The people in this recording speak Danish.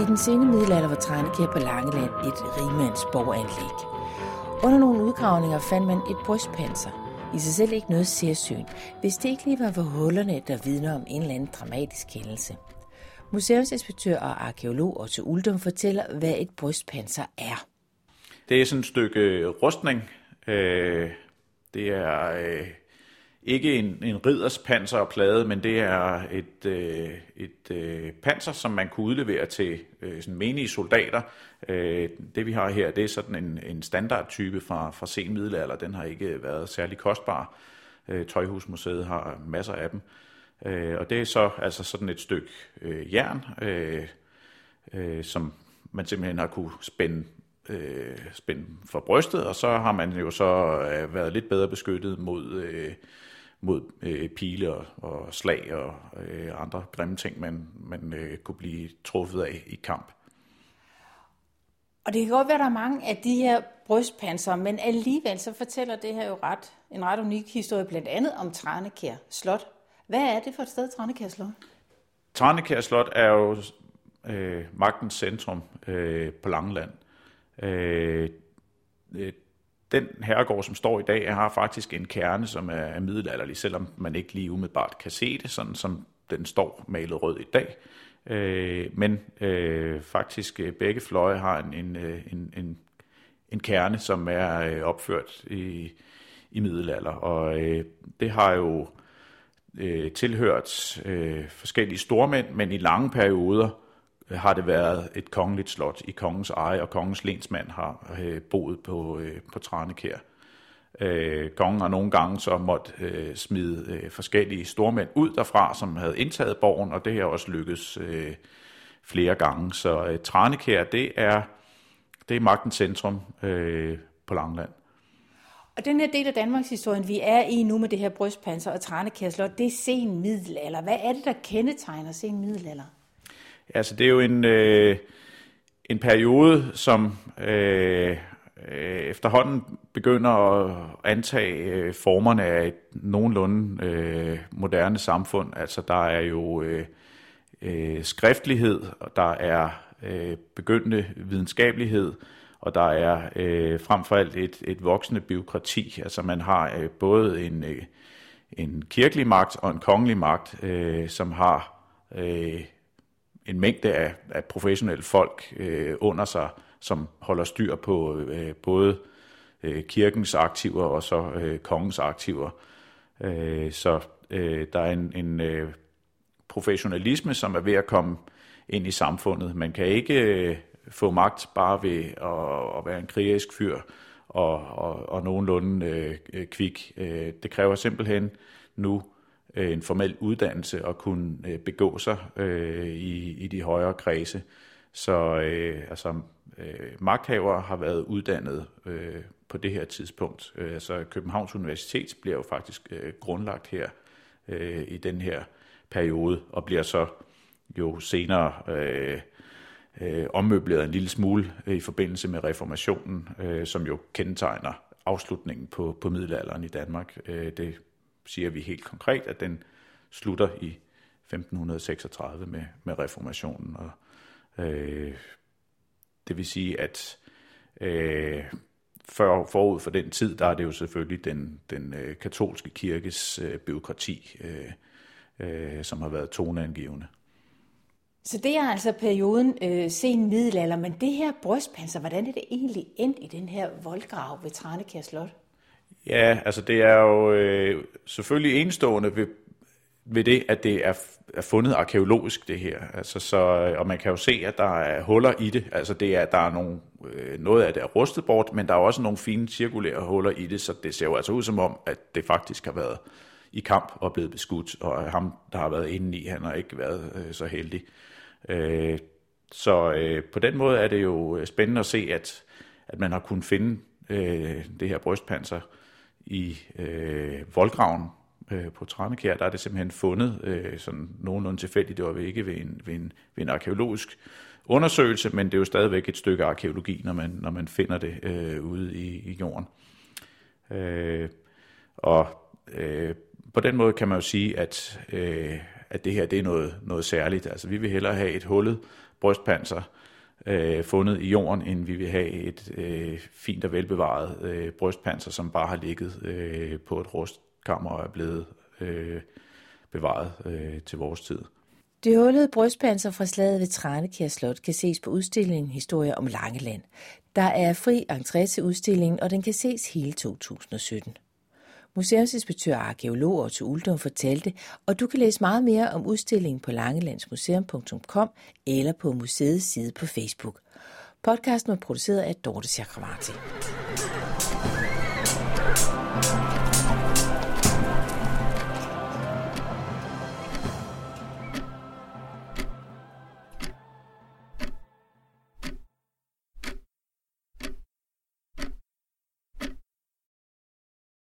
I den sene middelalder var Tranekær på Langeland et rimands borganlæg. Under nogle udgravninger fandt man et brystpanser. I sig selv ikke noget særsyn, hvis det ikke lige var for hullerne, der vidner om en eller anden dramatisk hændelse. Museumsinspektør og arkeolog Otto Uldum fortæller, hvad et brystpanser er. Det er sådan et stykke øh, rustning. Øh, det er øh, ikke en, en ridders panser og plade, men det er et, øh, et øh, panser, som man kunne udlevere til øh, sådan menige soldater. Øh, det vi har her, det er sådan en, en standardtype fra, fra sen middelalder. Den har ikke været særlig kostbar. Øh, Tøjhusmuseet har masser af dem. Øh, og det er så altså sådan et stykke øh, jern, øh, øh, som man simpelthen har kunne spænde øh, spænde for brystet, og så har man jo så øh, været lidt bedre beskyttet mod øh, mod øh, pile og, og slag og øh, andre grimme ting, man, man øh, kunne blive truffet af i kamp. Og det kan godt være, at der er mange af de her brystpanser, men alligevel så fortæller det her jo ret, en ret unik historie, blandt andet om Tranekær Slot. Hvad er det for et sted, Tranekær Slot? Tranekær Slot er jo øh, magtens centrum øh, på Langeland. Øh, øh, den herregård, som står i dag, har faktisk en kerne, som er middelalderlig, selvom man ikke lige umiddelbart kan se det, sådan som den står malet rød i dag. Øh, men øh, faktisk øh, begge fløje har en, en, øh, en, en, en kerne, som er øh, opført i, i middelalder, og øh, det har jo øh, tilhørt øh, forskellige stormænd, men i lange perioder Øh, har det været et kongeligt slot i kongens eje, og kongens lensmand har øh, boet på, øh, på Tranekær. Øh, kongen har nogle gange så måtte øh, smide øh, forskellige stormænd ud derfra, som havde indtaget borgen, og det har også lykkedes øh, flere gange. Så øh, Tranekær, det er, det er magtens centrum øh, på Langland. Og den her del af Danmarks historie, vi er i nu med det her brystpanser og Tranekær Slot, det er sen middelalder. Hvad er det, der kendetegner sen middelalder? Altså, det er jo en, øh, en periode, som øh, øh, efterhånden begynder at antage øh, formerne af et nogenlunde øh, moderne samfund. Altså, der er jo øh, øh, skriftlighed, og der er øh, begyndende videnskabelighed, og der er øh, frem for alt et, et voksende byråkrati. Altså, man har øh, både en, øh, en kirkelig magt og en kongelig magt, øh, som har øh, en mængde af, af professionelle folk øh, under sig, som holder styr på øh, både øh, kirkens aktiver og så øh, kongens aktiver. Øh, så øh, der er en, en øh, professionalisme, som er ved at komme ind i samfundet. Man kan ikke øh, få magt bare ved at, at være en krigerisk fyr og, og, og nogenlunde øh, kvik. Øh, det kræver simpelthen nu øh, en formel uddannelse og kunne øh, begå sig øh, i, i de højere kredse. Så øh, altså, øh, magthavere har været uddannet øh, på det her tidspunkt. Øh, altså Københavns Universitet bliver jo faktisk øh, grundlagt her øh, i den her periode, og bliver så jo senere øh, øh, ommøbleret en lille smule øh, i forbindelse med reformationen, øh, som jo kendetegner afslutningen på, på middelalderen i Danmark. Øh, det siger vi helt konkret, at den slutter i 1536 med, med reformationen. Og, øh, det vil sige, at øh, før, forud for den tid, der er det jo selvfølgelig den, den øh, katolske kirkes øh, byråkrati, øh, øh, som har været toneangivende. Så det er altså perioden øh, sen middelalder, men det her brystpanser, hvordan er det egentlig endt i den her voldgrav ved Tranekær Slot? Ja, altså det er jo øh, selvfølgelig enestående ved, ved det, at det er, er fundet arkeologisk det her. Altså, så, og man kan jo se, at der er huller i det. Altså det er, der er nogle, øh, noget af det er rustet bort, men der er også nogle fine cirkulære huller i det, så det ser jo altså ud som om, at det faktisk har været i kamp og blevet beskudt, og ham, der har været inde i, han har ikke været øh, så heldig. Øh, så øh, på den måde er det jo øh, spændende at se, at, at man har kunnet finde øh, det her brystpanser i øh, voldgraven øh, på Tranekær, der er det simpelthen fundet øh, sådan nogenlunde tilfældigt. Det var ikke ved en, ved, en, ved en arkeologisk undersøgelse, men det er jo stadigvæk et stykke arkeologi, når man, når man finder det øh, ude i, i jorden. Øh, og øh, på den måde kan man jo sige, at, øh, at det her det er noget, noget særligt. Altså vi vil hellere have et hullet brystpanser øh, fundet i jorden, end vi vil have et øh, fint og velbevaret øh, brystpanser, som bare har ligget øh, på et rustkammer og er blevet øh, bevaret øh, til vores tid. Det hullede brystpanser fra slaget ved Tranekær Slot kan ses på udstillingen Historie om Langeland. Der er fri entré til udstillingen, og den kan ses hele 2017. Museumsinspektør og arkeolog Otto Uldum fortalte, og du kan læse meget mere om udstillingen på langelandsmuseum.com eller på museets side på Facebook. Podcasten var produceret af Dorte Chakravarti.